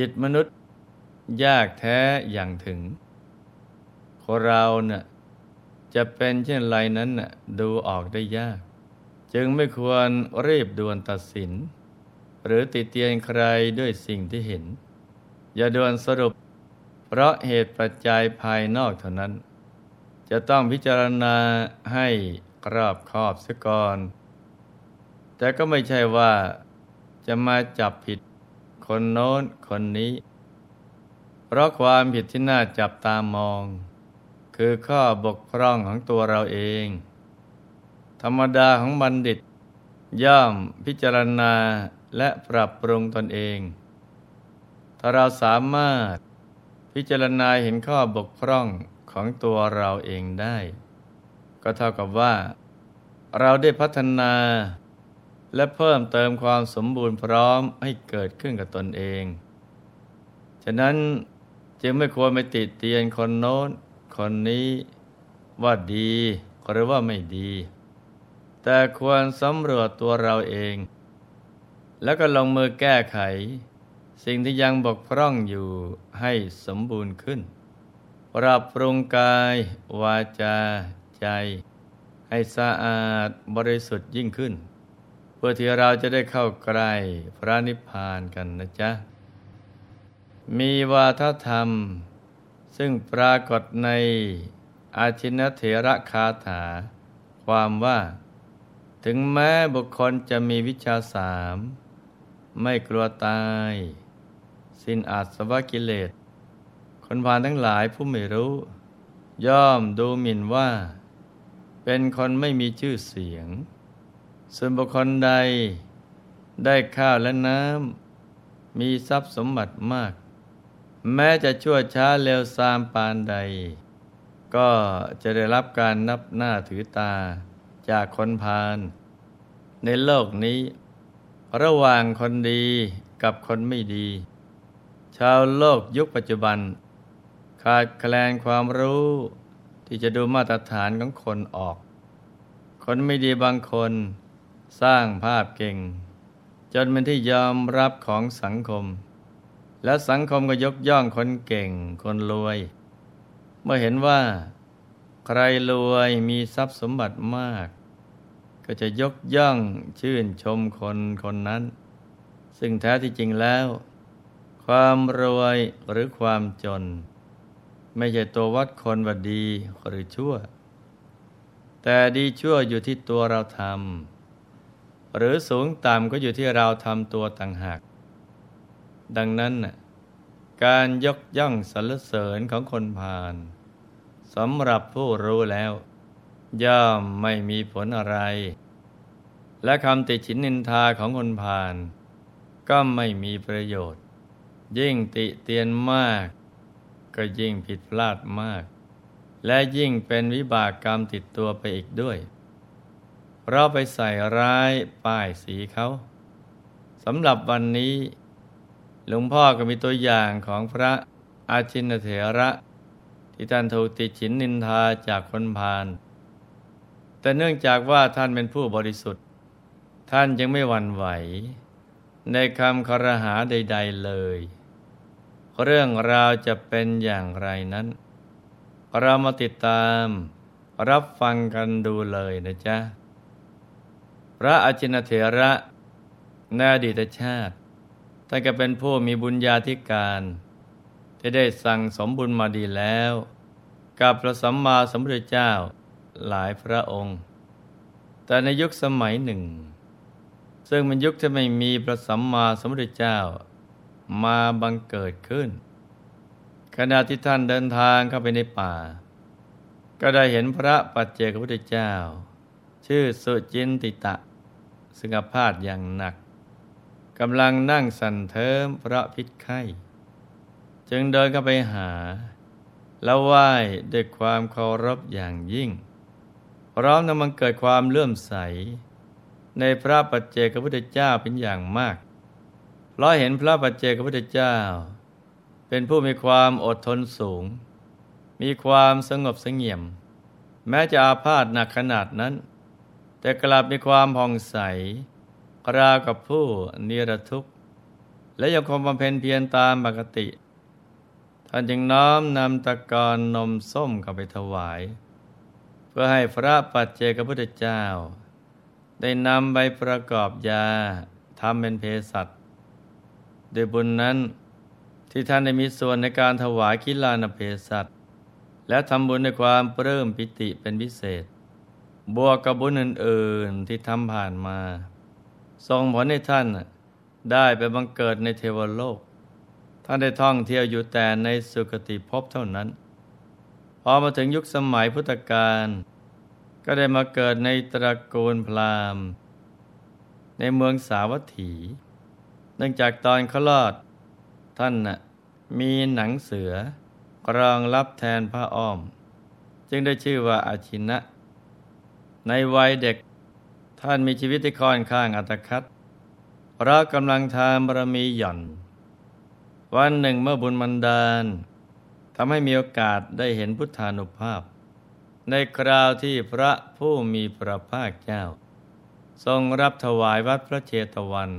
จิตมนุษย์ยากแท้อย่างถึง คนเราเนะ่ยจะเป็นเช่นไรนั้นน่ะดูออกได้ยาก จึงไม่ควรรีบด่วนตัดสิน หรือติเตียนใครด้วยสิ่งที่เห็น อย่าด่วนสรุป เพราะเหตุปัจจัยภายนอกเท่านั้น จะต้องพิจารณาให้รอบคอบเสียก่อน แต่ก็ไม่ใช่ว่าจะมาจับผิด คนโน้นคนนี้ เพราะความผิดที่น่าจับตามอง คือข้อบกพร่องของตัวเราเอง ธรรมดาของบัณฑิต ย่อมพิจารณาและปรับปรุงตนเอง ถ้าเราสามารถพิจารณาเห็นข้อบกพร่องของตัวเราเองได้ ก็เท่ากับว่า เราได้พัฒนา และเพิ่มเติมความสมบูรณ์พร้อมให้เกิดขึ้นกับตนเอง ฉะนั้นจึงไม่ควรไปติดเตียนคนโน้น คนนี้ว่าดีหรือว่าไม่ดี แต่ควรสำรวจตัวเราเอง แล้วก็ลงมือแก้ไข สิ่งที่ยังบกพร่องอยู่ให้สมบูรณ์ขึ้น ปรับปรุงกาย วาจา ใจ ให้สะอาดบริสุทธิ์ยิ่งขึ้น เพื่อที่เราจะได้เข้าใกล้พระนิพพานกันนะจ๊ะ มีวาทธรรม ซึ่งปรากฏในอาชินเถระคาถา ความว่า ถึงแม้บุคคลจะมีวิชาสาม ไม่กลัวตาย สิ้นอาสวะกิเลส คนผ่านทั้งหลายผู้ไม่รู้ ย่อมดูหมิ่นว่า เป็นคนไม่มีชื่อเสียง ส่วนบุคคลใดได้ข้าวและน้ำ มีทรัพย์สมบัติมาก แม้จะชั่วช้าเร็วซามปานใด ก็จะได้รับการนับหน้าถือตาจากคนพาลในโลกนี้ ระหว่างคนดีกับคนไม่ดี ชาวโลกยุคปัจจุบัน ขาดแคลนความรู้ที่จะดูมาตรฐานของคนออก คนไม่ดีบางคน สร้างภาพเก่ง จนเป็นที่ยอมรับของสังคม แล้วสังคมก็ยกย่องคนเก่งคนรวย เมื่อเห็นว่า ใครรวยมีทรัพย์สมบัติมาก ก็จะยกย่องชื่นชมคนคนนั้น ซึ่งแท้ที่จริงแล้ว ความรวยหรือความจน ไม่ใช่ตัววัดคนว่าดีหรือชั่ว แต่ดีชั่วอยู่ที่ตัวเราทำ หรือสูงต่ำก็อยู่ที่เราทำตัวต่างหาก ดังนั้น การยกย่องสรรเสริญของคนพาลสำหรับผู้รู้แล้ว ย่อมไม่มีผลอะไร และคำติฉินนินทาของคนพาลก็ไม่มีประโยชน์ ยิ่งติเตียนมาก ก็ยิ่งผิดพลาดมาก และยิ่งเป็นวิบากกรรมติดตัวไปอีกด้วย เราไปใส่ร้ายป้ายสีเขาสำหรับวันนี้ หลวงพ่อก็มีตัวอย่างของพระอาชินเถระที่ท่านถูกติดฉินนินทาจากคนพาลแต่เนื่องจากว่าท่านเป็นผู้บริสุทธิ์ ท่านยังไม่หวั่นไหว ในคำคารหาใด ๆเลย เรื่องราวจะเป็นอย่างไรนั้น เรามาติดตามรับฟังกันดูเลยนะจ๊ะ พระอาชินเถระในอดีตชาติท่านก็เป็นผู้มีบุญญาธิการที่ได้สั่งสมบุญมาดีแล้ว กับพระสัมมาสัมพุทธเจ้าหลายพระองค์ แต่ในยุคสมัยหนึ่ง ซึ่งเป็นยุคที่ไม่มีพระสัมมาสัมพุทธเจ้ามาบังเกิดขึ้น ขณะที่ท่านเดินทางเข้าไปในป่า ก็ได้เห็นพระปัจเจกพุทธเจ้า ชื่อสุจินติตะ ซึ่งอาพาธอย่างหนักกำลังนั่งสั่นเทิมเพราะพิษไข้ จึงเดินเข้าไปหา แล้วไหว้ด้วยความเคารพอย่างยิ่ง พร้อมนำมันเกิดความเลื่อมใส ในพระปัจเจกพุทธเจ้าเป็นอย่างมากเพราะเห็นพระปัจเจกพุทธเจ้า เป็นผู้มีความอดทนสูง มีความสงบสงเงียม แม้จะอาพาธหนักขนาดนั้น แต่กลับมีความผ่องใสราวกับผู้นิรทุกข์ และยังคงบำเพ็ญเพียรตามปกติ ท่านจึงน้อมนำตะกอนนมส้มเข้าไปถวาย เพื่อให้พระปัจเจกพุทธเจ้า ได้นำไปประกอบยาทำเป็นเภสัชโดยบุญนั้นที่ท่านได้มีส่วนในการถวายคิลานเภสัชและทำบุญในความเพิ่มปิติเป็นพิเศษ บวกกับบุญอื่น ๆ ที่ทำผ่านมาส่งผลให้ท่านได้ไปบังเกิดในเทวโลก ท่านได้ท่องเที่ยวอยู่แต่ในสุคติภพเท่านั้น พอมาถึงยุคสมัยพุทธกาลก็ได้มาเกิดในตระกูลพราหมณ์ ในเมืองสาวัตถี เนื่องจากตอนเขาลอด ท่านน่ะมีหนังเสือรองรับแทนพระอ้อม จึงได้ชื่อว่าอาชินะ ในวัยเด็กท่านมีชีวิตที่ค่อนข้างอัตคัดเพราะกำลังทานบารมีหย่อน วันหนึ่งเมื่อบุญมันดาลทำให้มีโอกาสได้เห็นพุทธานุภาพ ในคราวที่พระผู้มีพระภาคเจ้า ทรงรับถวายวัดพระเชตวัน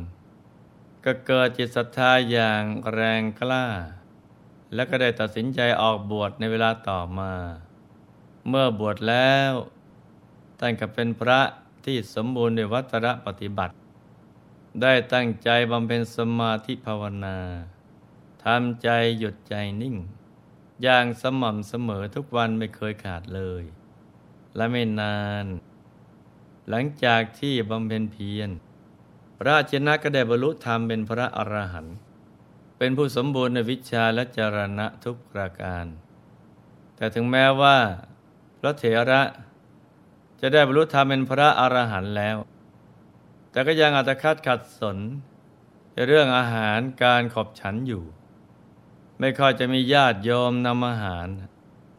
ก็เกิดจิตศรัทธาอย่างแรงกล้า และก็ได้ตัดสินใจออกบวชในเวลาต่อมา เมื่อบวชแล้ว ท่านก็เป็นพระที่สมบูรณ์ในวัตรปฏิบัติ ได้ตั้งใจบำเพ็ญสมาธิภาวนาทำใจหยุดใจนิ่ง อย่างสม่ำเสมอทุกวันไม่เคยขาดเลย และไม่นาน หลังจากที่บำเพ็ญเพียรพระเจนะก็ได้บรรลุธรรมเป็นพระอรหันต์เป็นผู้สมบูรณ์ในวิชาและจรณะทุกประการ แต่ถึงแม้ว่า พระเถระ จะได้บรรลุธรรมเป็นพระอรหันต์แล้ว แต่ก็ยังอาจจะคัดขัดสนในเรื่องอาหารการขอบฉันอยู่ ไม่ค่อยจะมีญาติโยมนำอาหาร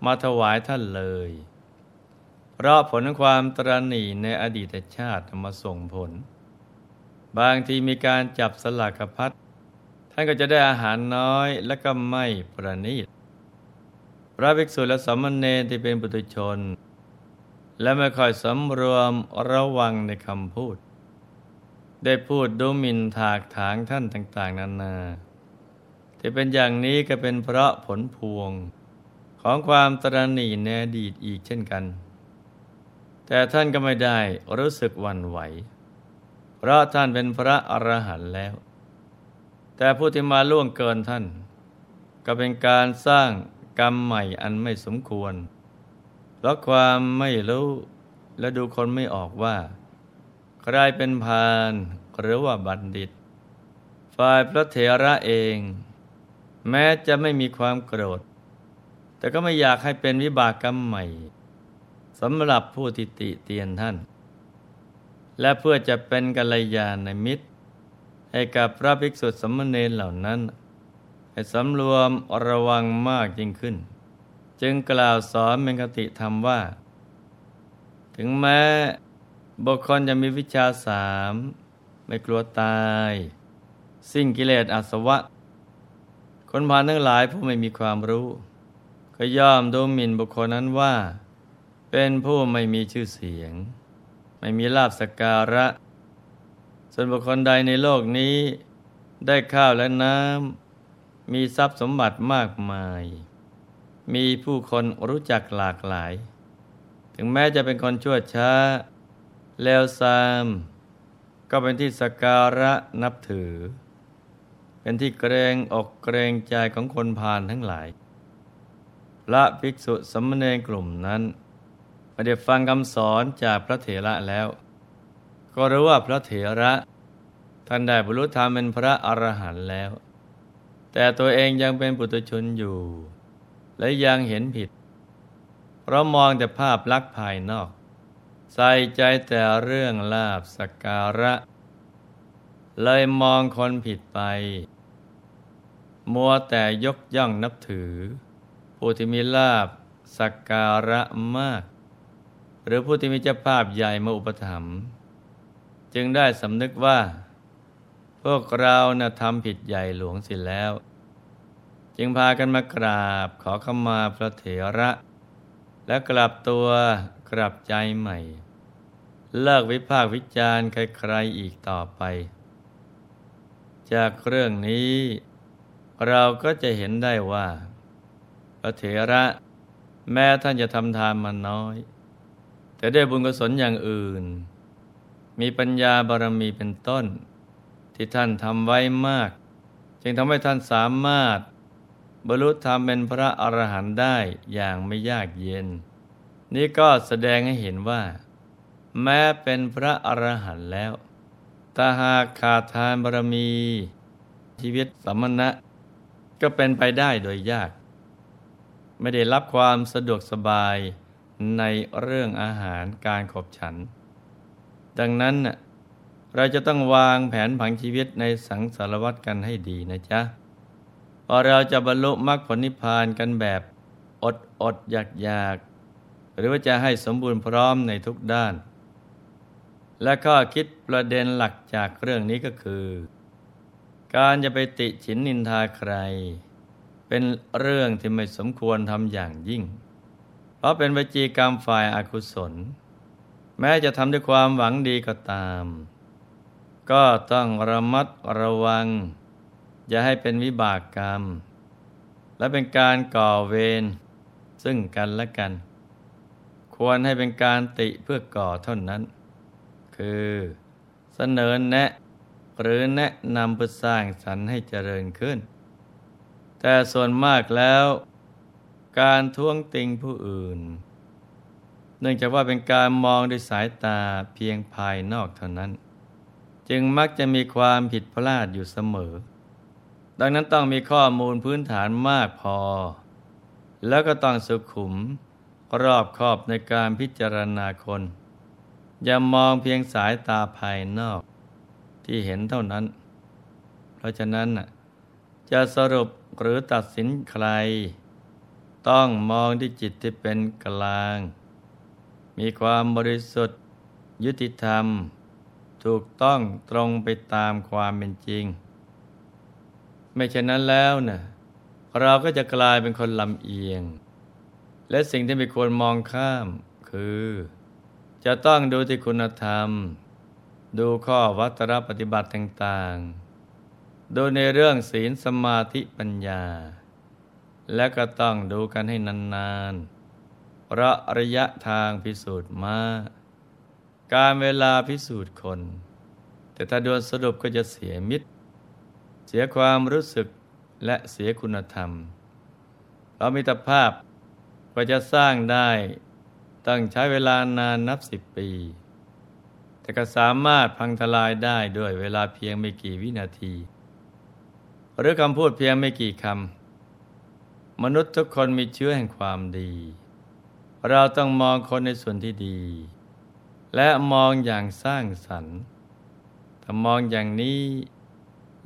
มาถวายท่านเลย เพราะผลของความตรณีในอดีตชาติมาส่งผล บางทีมีการจับสลากพัดท่านก็จะได้อาหารน้อยและก็ไม่ประณีต พระภิกษุและสมณเณรที่เป็นปุถุชน และไม่ค่อยสำรวมระวังในคำพูด ได้พูดดูหมิ่นถากถางท่านต่าง ๆ นานาที่เป็นอย่างนี้ก็เป็นเพราะผลพวง ของความตรณีในอดีตอีกเช่นกัน แต่ท่านก็ไม่ได้รู้สึกวันไหว เพราะท่านเป็นพระอรหันต์แล้ว แต่ผู้ที่มาล่วงเกินท่าน ก็เป็นการสร้างกรรมใหม่อันไม่สมควร เพราะความไม่รู้และดูคนไม่ออกว่า ใครเป็นพานหรือว่าบัณฑิต ฝ่ายพระเถระเอง แม้จะไม่มีความโกรธ แต่ก็ไม่อยากให้เป็นวิบากกรรมใหม่สำหรับผู้ที่ติเตียนท่าน และเพื่อจะเป็นกัลยาณมิตร ให้กับพระภิกษุสมณเณรเหล่านั้น ให้สำรวมระวังมากยิ่งขึ้น จึงกล่าวสอนเป็นคติธรรมว่า ถึงแม้บุคคลจะมีวิชาสาม ไม่กลัวตาย สิ่งกิเลสอาสวะ คนผ่านทั้งหลายผู้ไม่มีความรู้ ก็ย่อมดูหมิ่นบุคคลนั้นว่า เป็นผู้ไม่มีชื่อเสียง ไม่มีลาบสการะ ส่วนบุคคลใดในโลกนี้ ได้ข้าวและน้ำมีทรัพย์สมบัติมากมาย มีผู้คนรู้จักหลากหลาย ถึงแม้จะเป็นคนชั่วช้าเลวซาม ก็เป็นที่สการะนับถือ เป็นที่เกรงอกเกรงใจของคนพาลทั้งหลาย พระภิกษุสมณเณรกลุ่มนั้นมาได้ฟังคำสอนจากพระเถระแล้ว ก็รู้ว่าพระเถระท่านได้บรรลุธรรมเป็นพระอรหันต์แล้ว แต่ตัวเองยังเป็นปุถุชนอยู่ และยังเห็นผิด เพราะมองแต่ภาพลักษณ์ภายนอก ใส่ใจแต่เรื่องลาบสักการะ เลยมองคนผิดไป มัวแต่ยกย่องนับถือ ผู้ที่มีลาบสักการะมาก หรือผู้ที่มีเจ้าภาพใหญ่มาอุปถัมภ์จึงได้สำนึกว่า พวกเรานะ่ะทำผิดใหญ่หลวงสิแล้ว จึงพากันมากราบขอขมาพระเถระ และกลับตัวกลับใจใหม่ เลิกวิพากษ์วิจารณ์ใครๆอีกต่อไปจจากเรื่องนี้ เราก็จะเห็นได้ว่า พระเถระแม้ท่านจะทำทานมาน้อย แต่ได้บุญกุศลอย่างอื่น มีปัญญาบารมีเป็นต้น ที่ท่านทำไว้มาก จึงทำให้ท่านสามารถ บรรลุธรรมเป็นพระอรหันต์ได้อย่างไม่ยากเย็น นี่ก็แสดงให้เห็นว่า แม้เป็นพระอรหันต์แล้วถ้าหากขาดทานบารมี ชีวิตสมณะ ก็เป็นไปได้โดยยาก ไม่ได้รับความสะดวกสบายในเรื่องอาหารการขบฉัน ดังนั้นเราจะต้องวางแผนผังชีวิตในสังสารวัตรกันให้ดีนะจ๊ะ พอเราจะบรรลุมรรคผลนิพพานกันแบบอดอดอยากอยากหรือว่าจะให้สมบูรณ์พร้อมในทุกด้าน และก็คิดประเด็นหลักจากเรื่องนี้ก็คือ การจะไปติฉินนินทาใคร เป็นเรื่องที่ไม่สมควรทำอย่างยิ่ง เพราะเป็นวจีกรรมฝ่ายอากุศล แม้จะทำด้วยความหวังดีก็ตาม ก็ต้องระมัดระวัง อย่าให้เป็นวิบากกรรม และเป็นการก่อเวรซึ่งกันและกัน ควรให้เป็นการติเพื่อก่อเท่านั้น คือเสนอแนะหรือแนะนำเพื่อสร้างสรรค์ให้เจริญขึ้น แต่ส่วนมากแล้ว การท้วงติงผู้อื่น เนื่องจากว่าเป็นการมองด้วยสายตาเพียงภายนอกเท่านั้น จึงมักจะมีความผิดพลาดอยู่เสมอ ดังนั้นต้องมีข้อมูลพื้นฐานมากพอ แล้วก็ต้องสุขุม รอบคอบในการพิจารณาคน อย่ามองเพียงสายตาภายนอก ที่เห็นเท่านั้น เพราะฉะนั้นจะสรุปหรือตัดสินใคร ต้องมองที่จิตที่เป็นกลาง มีความบริสุทธิ์ ยุติธรรม ถูกต้องตรงไปตามความเป็นจริง ไม่เช่นนั้นแล้วนะ่ะเราก็จะกลายเป็นคนลำเอียง และสิ่งที่ไม่ควรมองข้ามคือ จะต้องดูที่คุณธรรม ดูข้อวัตรปฏิบัติต่างๆ ดูในเรื่องศีลสมาธิปัญญา และก็ต้องดูกันให้นานๆเพราะระยะทางพิสูจน์มาการเวลาพิสูจน์คน แต่ถ้าโดนสรุปก็จะเสียมิตร เสียความรู้สึกและเสียคุณธรรม เรามิตรภาพก็จะสร้างได้ต้องใช้เวลานานนับสิบปี แต่ก็สามารถพังทลายได้ด้วยเวลาเพียงไม่กี่วินาที หรือคำพูดเพียงไม่กี่คำ มนุษย์ทุกคนมีเชื้อแห่งความดี เราต้องมองคนในส่วนที่ดี และมองอย่างสร้างสรรค์ถ้ามองอย่างนี้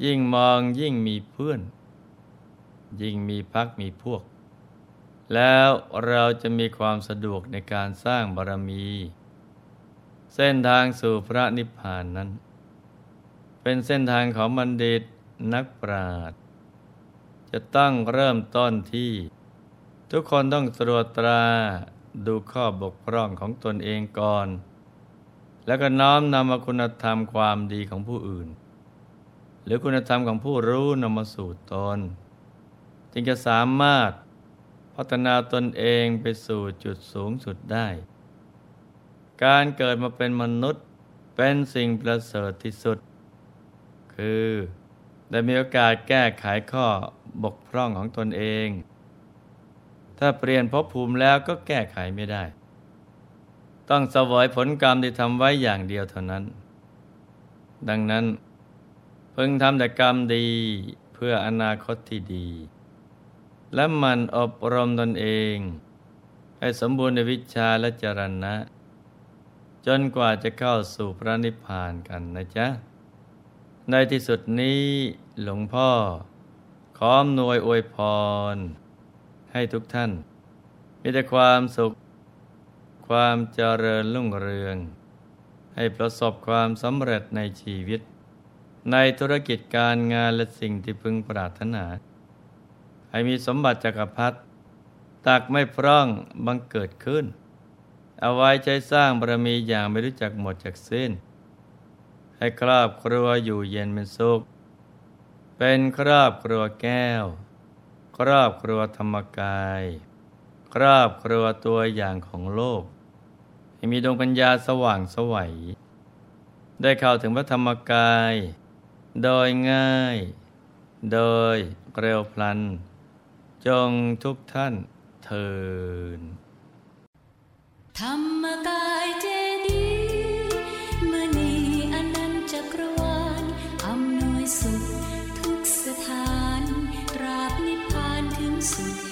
ยิ่งมองยิ่งมีเพื่อน ยิ่งมีพักมีพวก แล้วเราจะมีความสะดวกในการสร้างบารมี เส้นทางสู่พระนิพพานนั้น เป็นเส้นทางของบัณฑิตนักปราชญ์จะต้องเริ่มต้นที่ ทุกคนต้องตรวจตราดูข้อบกพร่องของตนเองก่อน แล้วก็น้อมนำคุณธรรมความดีของผู้อื่น หรือคุณธรรมของผู้รู้นำมาสู่ตน จึงจะสามารถพัฒนาตนเองไปสู่จุดสูงสุดได้ การเกิดมาเป็นมนุษย์เป็นสิ่งประเสริฐที่สุด คือได้มีโอกาสแก้ไขข้อบกพร่องของตนเอง ถ้าเปลี่ยนภพภูมิแล้วก็แก้ไขไม่ได้ ต้องสวยผลกรรมที่ทำไว้อย่างเดียวเท่านั้น ดังนั้น พึงทำแต่กรรมดีเพื่ออนาคตที่ดี และมันอบรมตนเอง ให้สมบูรณ์ในวิชาและจรณะ จนกว่าจะเข้าสู่พระนิพพานกันนะจ๊ะ ในที่สุดนี้หลวงพ่อ ขอมนวยอวยพร ให้ทุกท่าน มีแต่ความสุข ความเจริญรุ่งเรือง ให้ประสบความสำเร็จในชีวิต ในธุรกิจการงานและสิ่งที่พึงปรารถนา ให้มีสมบัติจักรพรรดิตักไม่พร่องบังเกิดขึ้น เอาไว้ใช้สร้างบารมีอย่างไม่รู้จักหมดจากสิ้น ให้ครอบครัวอยู่เย็นเป็นสุข เป็นครอบครัวแก้ว ครอบครัวธรรมกาย ครอบครัวตัวอย่างของโลก ให้มีดวงปัญญาสว่างสวัยได้เข้าถึงพระธรรมกาย โดยง่าย โดยเร็วพลัน จงทุกท่านเทินธรรมกายเจดีมณีอนันตจักรวาลอำนวยสุขทุกสถานตราบนิพพานถึงสุข